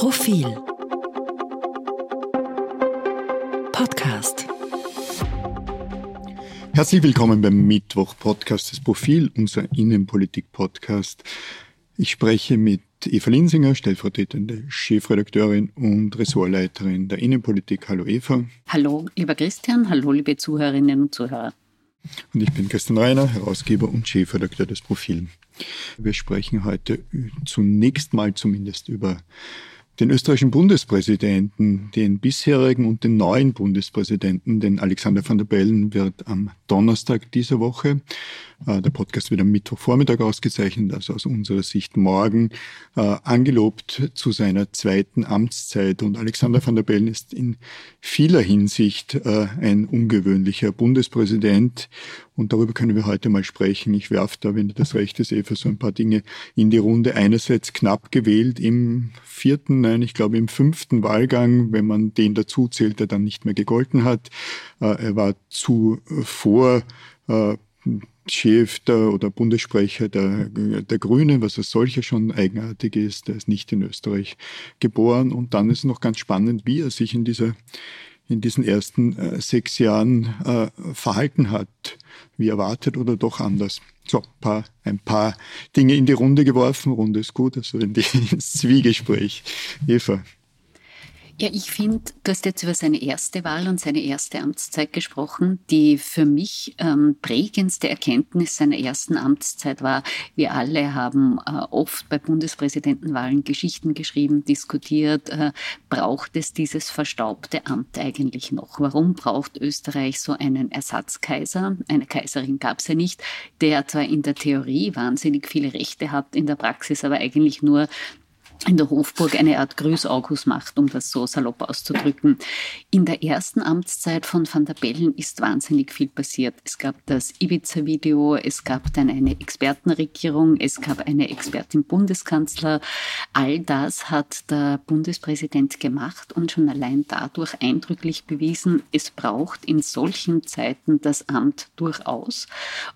Profil Podcast Herzlich willkommen beim Mittwoch-Podcast des Profil, unser Innenpolitik-Podcast. Ich spreche mit Eva Linsinger, stellvertretende Chefredakteurin und Ressortleiterin der Innenpolitik. Hallo Eva. Hallo lieber Christian, hallo liebe Zuhörerinnen und Zuhörer. Und ich bin Christian Reiner, Herausgeber und Chefredakteur des Profil. Wir sprechen heute zunächst mal zumindest über den österreichischen Bundespräsidenten, den bisherigen und den neuen Bundespräsidenten, den Alexander van der Bellen, wird am Donnerstag dieser Woche, der Podcast wird am Mittwochvormittag ausgezeichnet, also aus unserer Sicht morgen, äh, angelobt zu seiner zweiten Amtszeit. Und Alexander van der Bellen ist in vieler Hinsicht äh, ein ungewöhnlicher Bundespräsident und darüber können wir heute mal sprechen. Ich werfe da, wenn das recht ist, Eva, so ein paar Dinge in die Runde. Einerseits knapp gewählt im vierten, nein, ich glaube im fünften Wahlgang, wenn man den dazu zählt, der dann nicht mehr gegolten hat. Äh, er war zuvor äh, Chef der, oder Bundessprecher der, der Grünen, was als solcher schon eigenartig ist. Er ist nicht in Österreich geboren. Und dann ist noch ganz spannend, wie er sich in dieser in diesen ersten äh, sechs Jahren äh, verhalten hat, wie erwartet oder doch anders. So, ein paar, ein paar Dinge in die Runde geworfen. Runde ist gut, also in die, ins Zwiegespräch. Eva. Ja, ich finde, du hast jetzt über seine erste Wahl und seine erste Amtszeit gesprochen. Die für mich ähm, prägendste Erkenntnis seiner ersten Amtszeit war, wir alle haben äh, oft bei Bundespräsidentenwahlen Geschichten geschrieben, diskutiert, äh, braucht es dieses verstaubte Amt eigentlich noch? Warum braucht Österreich so einen Ersatzkaiser? Eine Kaiserin gab es ja nicht, der zwar in der Theorie wahnsinnig viele Rechte hat, in der Praxis aber eigentlich nur in der Hofburg eine Art Grüßaugus macht, um das so salopp auszudrücken. In der ersten Amtszeit von Van der Bellen ist wahnsinnig viel passiert. Es gab das Ibiza-Video, es gab dann eine Expertenregierung, es gab eine Expertin-Bundeskanzler. All das hat der Bundespräsident gemacht und schon allein dadurch eindrücklich bewiesen, es braucht in solchen Zeiten das Amt durchaus.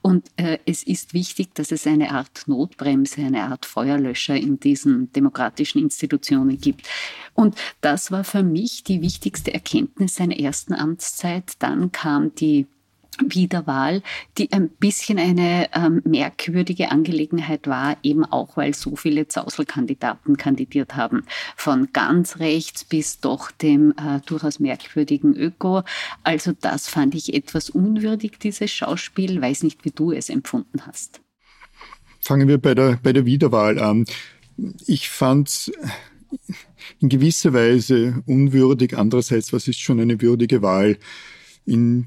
Und äh, es ist wichtig, dass es eine Art Notbremse, eine Art Feuerlöscher in diesen Demokratien demokratischen Institutionen gibt. Und das war für mich die wichtigste Erkenntnis seiner ersten Amtszeit. Dann kam die Wiederwahl, die ein bisschen eine ähm, merkwürdige Angelegenheit war, eben auch weil so viele Zauselkandidaten kandidiert haben. Von ganz rechts bis doch dem äh, durchaus merkwürdigen Öko. Also das fand ich etwas unwürdig, dieses Schauspiel. Weiß nicht, wie du es empfunden hast. Fangen wir bei der, bei der Wiederwahl an ich fand es in gewisser Weise unwürdig. Andererseits, was ist schon eine würdige Wahl? In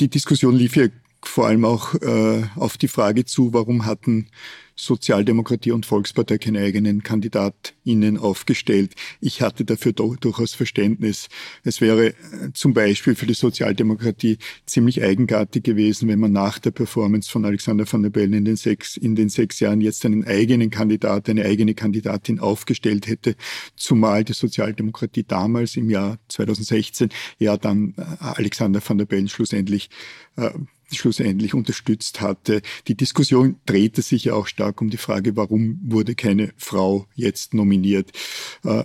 die Diskussion lief ja vor allem auch äh, auf die Frage zu, warum hatten Sozialdemokratie und Volkspartei keine eigenen KandidatInnen aufgestellt. Ich hatte dafür durchaus Verständnis. Es wäre äh, zum Beispiel für die Sozialdemokratie ziemlich eigenartig gewesen, wenn man nach der Performance von Alexander van der Bellen in den sechs, in den sechs Jahren jetzt einen eigenen Kandidat, eine eigene Kandidatin aufgestellt hätte, zumal die Sozialdemokratie damals im Jahr 2016 ja dann äh, Alexander van der Bellen schlussendlich äh, schlussendlich unterstützt hatte. Die Diskussion drehte sich ja auch stark um die Frage, warum wurde keine Frau jetzt nominiert. Äh,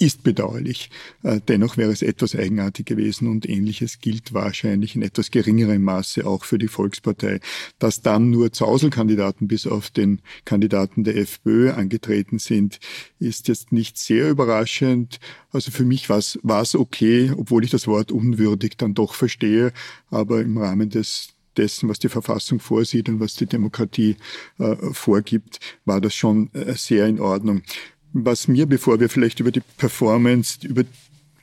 ist bedauerlich. Äh, dennoch wäre es etwas eigenartig gewesen und ähnliches gilt wahrscheinlich in etwas geringerem Maße auch für die Volkspartei. Dass dann nur Zauselkandidaten bis auf den Kandidaten der FPÖ angetreten sind, ist jetzt nicht sehr überraschend. Also für mich war es okay, obwohl ich das Wort unwürdig dann doch verstehe, aber im Rahmen des dessen, was die Verfassung vorsieht und was die Demokratie äh, vorgibt, war das schon äh, sehr in Ordnung was mir, bevor wir vielleicht über die Performance, über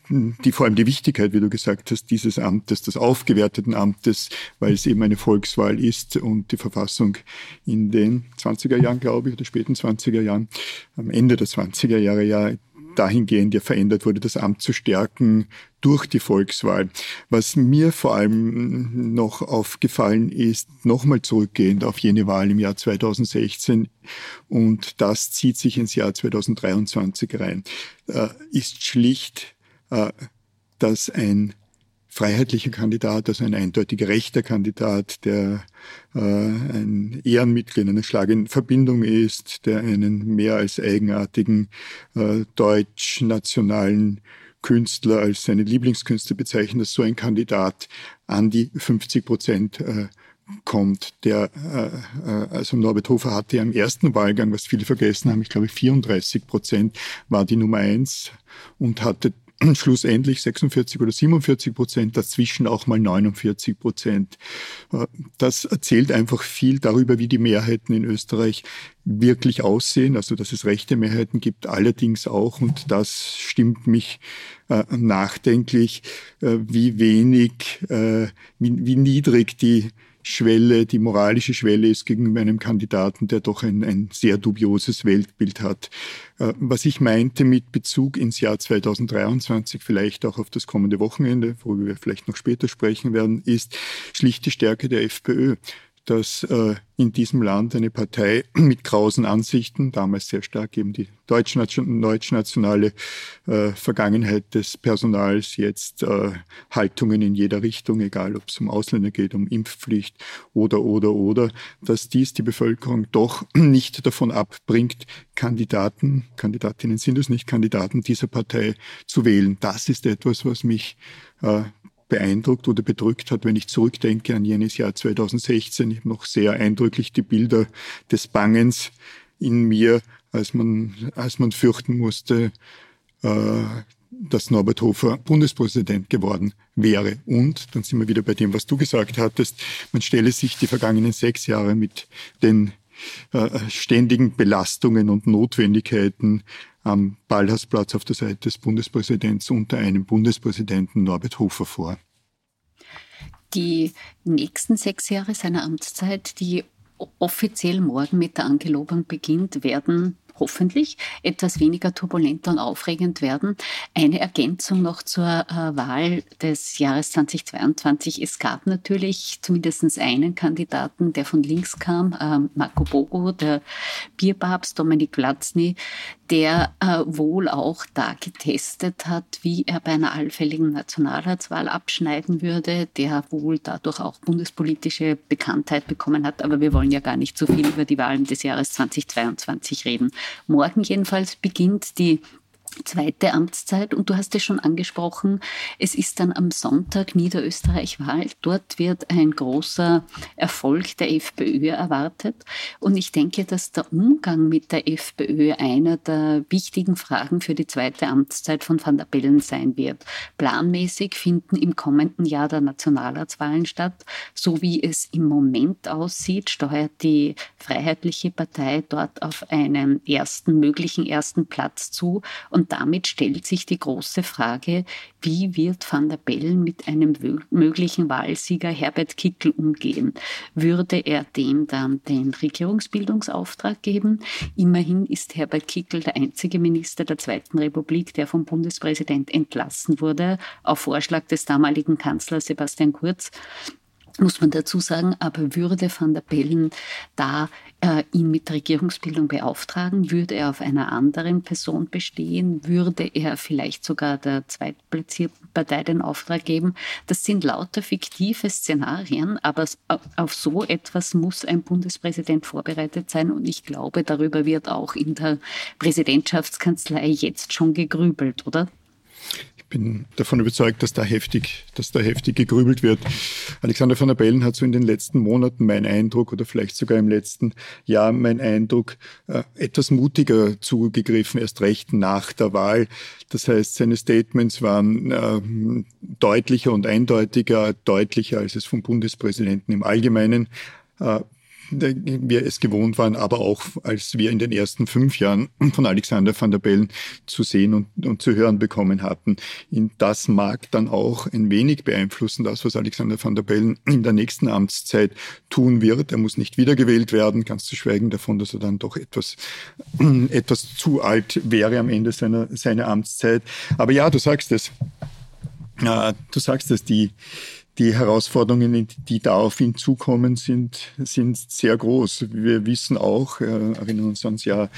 die vor allem die Wichtigkeit, wie du gesagt hast, dieses Amtes, des aufgewerteten Amtes, weil es eben eine Volkswahl ist und die Verfassung in den 20er Jahren, glaube ich, oder späten 20er Jahren, am Ende der 20er Jahre ja dahingehend ja verändert wurde, das Amt zu stärken durch die Volkswahl. Was mir vor allem noch aufgefallen ist, nochmal zurückgehend auf jene Wahl im Jahr 2016 und das zieht sich ins Jahr 2023 rein, äh, ist schlicht, äh, dass ein freiheitlicher Kandidat, also ein eindeutig rechter Kandidat, der äh, ein Ehrenmitglied einer Schlag in Verbindung ist, der einen mehr als eigenartigen äh, deutsch-nationalen Künstler als seine Lieblingskünstler bezeichnet, dass so ein Kandidat an die 50 Prozent äh, kommt. Der, äh, äh, also Norbert Hofer hatte ja im ersten Wahlgang, was viele vergessen haben, ich glaube 34 Prozent war die Nummer eins und hatte schlussendlich 46 oder 47 Prozent, dazwischen auch mal 49 Prozent. Äh, das erzählt einfach viel darüber, wie die Mehrheiten in Österreich wirklich aussehen, also dass es rechte Mehrheiten gibt, allerdings auch, und das stimmt mich äh, nachdenklich, äh, wie wenig, äh, wie, wie niedrig die Schwelle, die moralische Schwelle ist gegenüber einem Kandidaten, der doch ein, ein sehr dubioses Weltbild hat. Äh, was ich meinte mit Bezug ins Jahr 2023, vielleicht auch auf das kommende Wochenende, worüber wir vielleicht noch später sprechen werden, ist schlicht die Stärke der FPÖ dass äh, in diesem Land eine Partei mit grausen Ansichten, damals sehr stark eben die deutschnationale äh, Vergangenheit des Personals, jetzt äh, Haltungen in jeder Richtung, egal ob es um Ausländer geht, um Impfpflicht oder, oder, oder, dass dies die Bevölkerung doch nicht davon abbringt, Kandidaten, Kandidatinnen sind es nicht, Kandidaten dieser Partei zu wählen. Das ist etwas, was mich äh, beeindruckt oder bedrückt hat, wenn ich zurückdenke an jenes Jahr 2016. Ich habe noch sehr eindrücklich die Bilder des Bangens in mir, als man, als man fürchten musste, äh, dass Norbert Hofer Bundespräsident geworden wäre. Und, dann sind wir wieder bei dem, was du gesagt hattest, man stelle sich die vergangenen sechs Jahre mit den äh, ständigen Belastungen und Notwendigkeiten am Ballhausplatz auf der Seite des Bundespräsidenten unter einem Bundespräsidenten Norbert Hofer vor. Die nächsten sechs Jahre seiner Amtszeit, die offiziell morgen mit der Angelobung beginnt, werden hoffentlich etwas weniger turbulent und aufregend werden. Eine Ergänzung noch zur äh, Wahl des Jahres 2022. Es gab natürlich zumindest einen Kandidaten, der von links kam, äh, Marco Bogo, der Bierpapst Dominik Platzny, der äh, wohl auch da getestet hat, wie er bei einer allfälligen Nationalratswahl abschneiden würde, der wohl dadurch auch bundespolitische Bekanntheit bekommen hat. Aber wir wollen ja gar nicht so viel über die Wahlen des Jahres 2022 reden. Morgen jedenfalls beginnt die zweite Amtszeit. Und du hast es schon angesprochen, es ist dann am Sonntag Niederösterreich-Wahl. Dort wird ein großer Erfolg der FPÖ erwartet. Und ich denke, dass der Umgang mit der FPÖ einer der wichtigen Fragen für die zweite Amtszeit von Van der Bellen sein wird. Planmäßig finden im kommenden Jahr der Nationalratswahlen statt. So wie es im Moment aussieht, steuert die Freiheitliche Partei dort auf einen ersten, möglichen ersten Platz zu. Und und damit stellt sich die große Frage, wie wird Van der Bellen mit einem möglichen Wahlsieger Herbert Kickel umgehen? Würde er dem dann den Regierungsbildungsauftrag geben? Immerhin ist Herbert Kickel der einzige Minister der Zweiten Republik, der vom Bundespräsident entlassen wurde, auf Vorschlag des damaligen Kanzlers Sebastian Kurz muss man dazu sagen, aber würde Van der Bellen da äh, ihn mit Regierungsbildung beauftragen, würde er auf einer anderen Person bestehen, würde er vielleicht sogar der zweitplatzierten Partei den Auftrag geben. Das sind lauter fiktive Szenarien, aber auf so etwas muss ein Bundespräsident vorbereitet sein und ich glaube, darüber wird auch in der Präsidentschaftskanzlei jetzt schon gegrübelt, oder? Bin davon überzeugt, dass da heftig, dass da heftig gegrübelt wird. Alexander von der Bellen hat so in den letzten Monaten mein Eindruck oder vielleicht sogar im letzten Jahr mein Eindruck äh, etwas mutiger zugegriffen, erst recht nach der Wahl. Das heißt, seine Statements waren äh, deutlicher und eindeutiger, deutlicher als es vom Bundespräsidenten im Allgemeinen äh, wir es gewohnt waren, aber auch als wir in den ersten fünf Jahren von Alexander van der Bellen zu sehen und, und zu hören bekommen hatten. Das mag dann auch ein wenig beeinflussen, das, was Alexander van der Bellen in der nächsten Amtszeit tun wird. Er muss nicht wiedergewählt werden, ganz zu schweigen davon, dass er dann doch etwas, etwas zu alt wäre am Ende seiner, seiner Amtszeit. Aber ja, du sagst es. Du sagst es, die, die Herausforderungen, die da auf ihn zukommen, sind, sind sehr groß. Wir wissen auch, äh, erinnern uns ans Jahr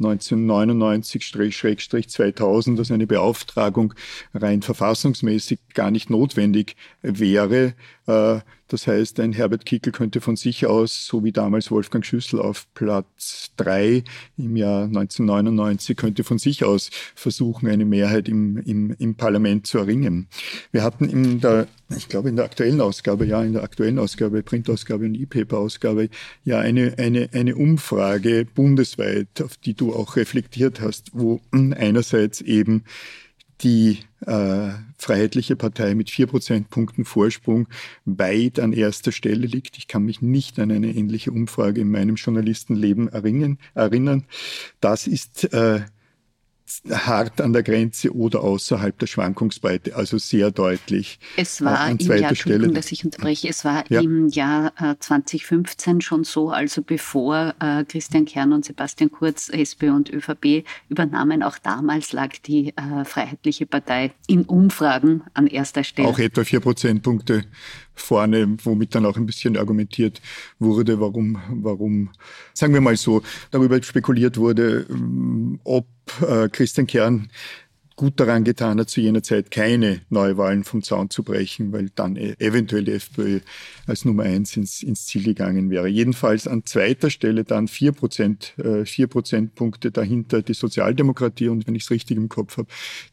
1999-2000, dass eine Beauftragung rein verfassungsmäßig gar nicht notwendig wäre. Äh, das heißt, ein Herbert Kickel könnte von sich aus, so wie damals Wolfgang Schüssel auf Platz drei im Jahr 1999, könnte von sich aus versuchen, eine Mehrheit im, im, im Parlament zu erringen. Wir hatten in der, ich glaube in der aktuellen Ausgabe, ja, in der aktuellen Ausgabe, Printausgabe und E-Paper-Ausgabe, ja, eine, eine, eine Umfrage bundesweit, auf die du auch reflektiert hast, wo einerseits eben die äh, Freiheitliche Partei mit vier Prozentpunkten Vorsprung weit an erster Stelle liegt. Ich kann mich nicht an eine ähnliche Umfrage in meinem Journalistenleben erinnern. Das ist äh, hart an der Grenze oder außerhalb der Schwankungsbreite, also sehr deutlich. Es war im Jahr, Stelle. dass ich unterbreche, es war ja. im Jahr äh, 2015 schon so, also bevor äh, Christian Kern und Sebastian Kurz SPÖ und ÖVP übernahmen, auch damals lag die äh, Freiheitliche Partei in Umfragen an erster Stelle. Auch etwa vier Prozentpunkte vorne, womit dann auch ein bisschen argumentiert wurde, warum, warum, sagen wir mal so, darüber spekuliert wurde, ob äh, Christian Kern gut daran getan hat, zu jener Zeit keine Neuwahlen vom Zaun zu brechen, weil dann e-, eventuell die FPÖ als Nummer eins ins, ins Ziel gegangen wäre. Jedenfalls an zweiter Stelle dann vier Prozent, äh, vier Prozentpunkte dahinter die Sozialdemokratie und wenn ich es richtig im Kopf habe,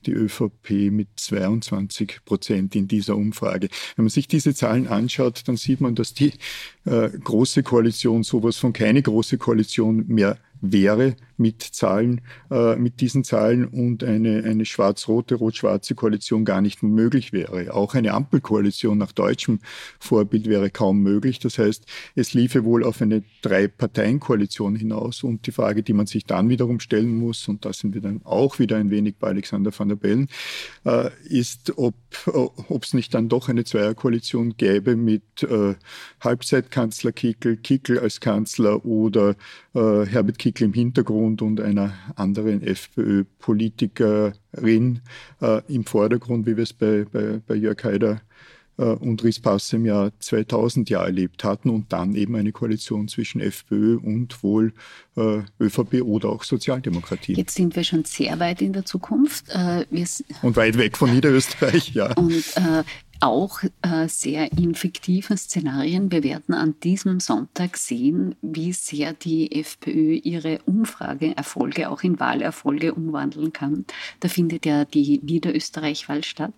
die ÖVP mit 22 Prozent in dieser Umfrage. Wenn man sich diese Zahlen anschaut, dann sieht man, dass die äh, große Koalition sowas von keine große Koalition mehr wäre mit Zahlen, äh, mit diesen Zahlen und eine, eine schwarz-rote, rot-schwarze Koalition gar nicht möglich wäre. Auch eine Ampelkoalition nach deutschem Vorbild wäre kaum möglich. Das heißt, es liefe wohl auf eine Drei-Parteien-Koalition hinaus. Und die Frage, die man sich dann wiederum stellen muss, und da sind wir dann auch wieder ein wenig bei Alexander van der Bellen, äh, ist, ob es nicht dann doch eine Zweierkoalition gäbe mit äh, Halbzeitkanzler Kickel, Kickel als Kanzler oder äh, Herbert Kickl im Hintergrund und einer anderen FPÖ-Politikerin äh, im Vordergrund, wie wir es bei, bei, bei Jörg Haider äh, und Rispass im Jahr 2000 ja erlebt hatten und dann eben eine Koalition zwischen FPÖ und wohl äh, ÖVP oder auch Sozialdemokratie. Jetzt sind wir schon sehr weit in der Zukunft. Äh, und weit weg von Niederösterreich, ja. Und äh, auch äh, sehr in fiktiven Szenarien. Wir werden an diesem Sonntag sehen, wie sehr die FPÖ ihre Umfrageerfolge auch in Wahlerfolge umwandeln kann. Da findet ja die Niederösterreich-Wahl statt.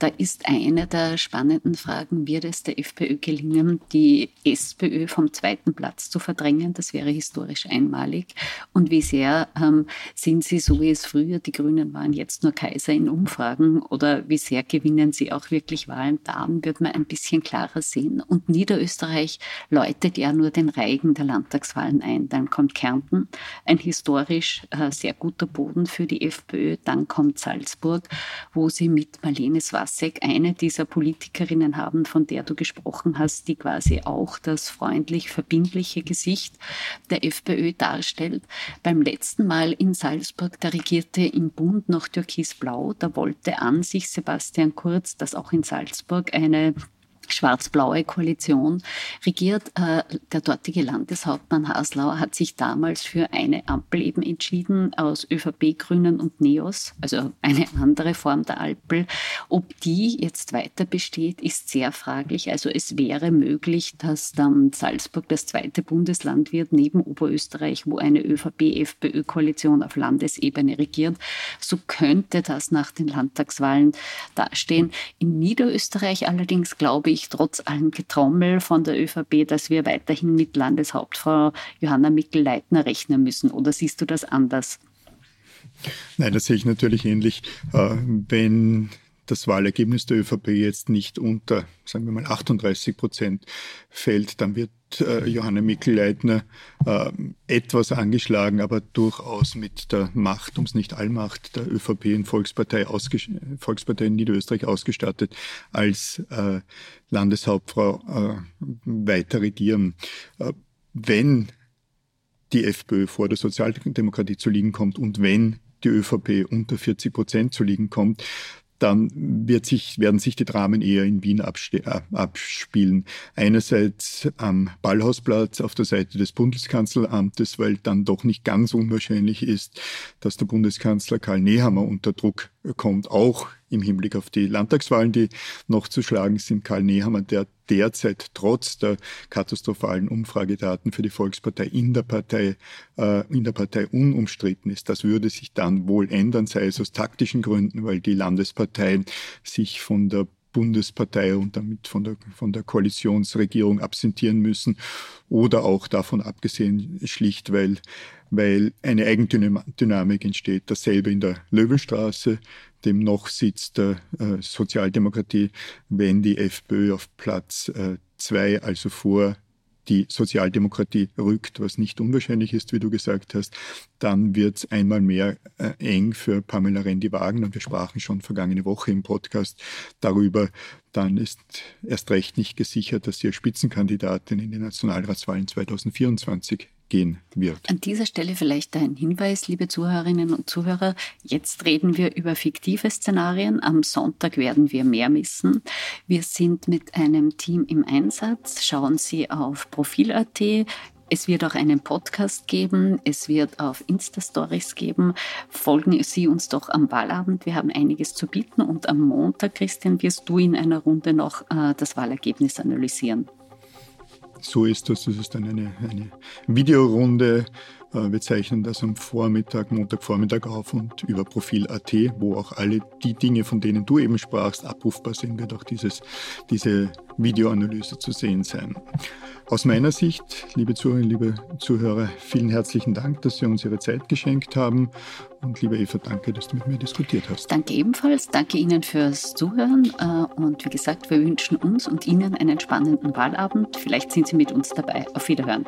Da ist eine der spannenden Fragen, wird es der FPÖ gelingen, die SPÖ vom zweiten Platz zu verdrängen? Das wäre historisch einmalig. Und wie sehr ähm, sind sie, so wie es früher die Grünen waren, jetzt nur Kaiser in Umfragen oder wie sehr gewinnen sie auch wirklich Wahlen? Nationalen Daten wird man ein bisschen klarer sehen. Und Niederösterreich läutet ja nur den Reigen der Landtagswahlen ein. Dann kommt Kärnten, ein historisch äh, sehr guter Boden für die FPÖ. Dann kommt Salzburg, wo sie mit Marlene Swassek eine dieser Politikerinnen haben, von der du gesprochen hast, die quasi auch das freundlich verbindliche Gesicht der FPÖ darstellt. Beim letzten Mal in Salzburg, da regierte im Bund noch Türkisblau. Da wollte an sich Sebastian Kurz, das auch in Salzburg Salzburg eine schwarz-blaue Koalition regiert. Äh, der dortige Landeshauptmann Haslauer hat sich damals für eine Ampel eben entschieden aus ÖVP, Grünen und Neos, also eine andere Form der Ampel. Ob die jetzt weiter besteht, ist sehr fraglich. Also es wäre möglich, dass dann Salzburg das zweite Bundesland wird, neben Oberösterreich, wo eine ÖVP-FPÖ-Koalition auf Landesebene regiert. So könnte das nach den Landtagswahlen dastehen. In Niederösterreich allerdings glaube ich, ich trotz allem Getrommel von der ÖVP, dass wir weiterhin mit Landeshauptfrau Johanna Mickel-Leitner rechnen müssen? Oder siehst du das anders? Nein, das sehe ich natürlich ähnlich. Äh, wenn das Wahlergebnis der ÖVP jetzt nicht unter, sagen wir mal, 38 Prozent fällt, dann wird äh, Johanna Mikl-Leitner äh, etwas angeschlagen, aber durchaus mit der Macht, um es nicht Allmacht der ÖVP in Volkspartei, Volkspartei in Niederösterreich ausgestattet, als äh, Landeshauptfrau äh, weiter regieren. Äh, wenn die FPÖ vor der Sozialdemokratie zu liegen kommt und wenn die ÖVP unter 40 Prozent zu liegen kommt, dann wird sich, werden sich die Dramen eher in Wien abspielen. Einerseits am Ballhausplatz auf der Seite des Bundeskanzleramtes, weil dann doch nicht ganz unwahrscheinlich ist, dass der Bundeskanzler Karl Nehammer unter Druck kommt, auch im Hinblick auf die Landtagswahlen, die noch zu schlagen sind. Karl Nehammer, der derzeit trotz der katastrophalen Umfragedaten für die Volkspartei in der Partei, äh, in der Partei unumstritten ist. Das würde sich dann wohl ändern, sei es aus taktischen Gründen, weil die Landesparteien sich von der Bundespartei und damit von der, von der Koalitionsregierung absentieren müssen oder auch davon abgesehen schlicht, weil, weil eine Eigendynamik entsteht. Dasselbe in der Löwenstraße, dem noch Sitz der äh, Sozialdemokratie, wenn die FPÖ auf Platz äh, zwei, also vor die Sozialdemokratie rückt, was nicht unwahrscheinlich ist, wie du gesagt hast, dann wird es einmal mehr äh, eng für Pamela Rendi-Wagner. Wir sprachen schon vergangene Woche im Podcast darüber. Dann ist erst recht nicht gesichert, dass sie als Spitzenkandidatin in die Nationalratswahlen 2024 gehen wird. An dieser Stelle vielleicht ein Hinweis, liebe Zuhörerinnen und Zuhörer. Jetzt reden wir über fiktive Szenarien. Am Sonntag werden wir mehr wissen. Wir sind mit einem Team im Einsatz. Schauen Sie auf Profil.at. Es wird auch einen Podcast geben, es wird auf Insta-Stories geben. Folgen Sie uns doch am Wahlabend. Wir haben einiges zu bieten und am Montag, Christian, wirst du in einer Runde noch äh, das Wahlergebnis analysieren so ist das. Das ist dann eine, eine Videorunde. Äh, wir zeichnen das am Vormittag, Montagvormittag auf und über Profil.at, wo auch alle die Dinge, von denen du eben sprachst, abrufbar sind, wird auch dieses, diese Videoanalyse zu sehen sein. Aus meiner Sicht, liebe Zuhörerinnen, liebe Zuhörer, vielen herzlichen Dank, dass Sie uns Ihre Zeit geschenkt haben. Und liebe Eva, danke, dass du mit mir diskutiert hast. Danke ebenfalls. Danke Ihnen fürs Zuhören. Äh, und wie gesagt, wir wünschen uns und Ihnen einen spannenden Wahlabend. Vielleicht sind Sie mit uns dabei. Auf Wiederhören.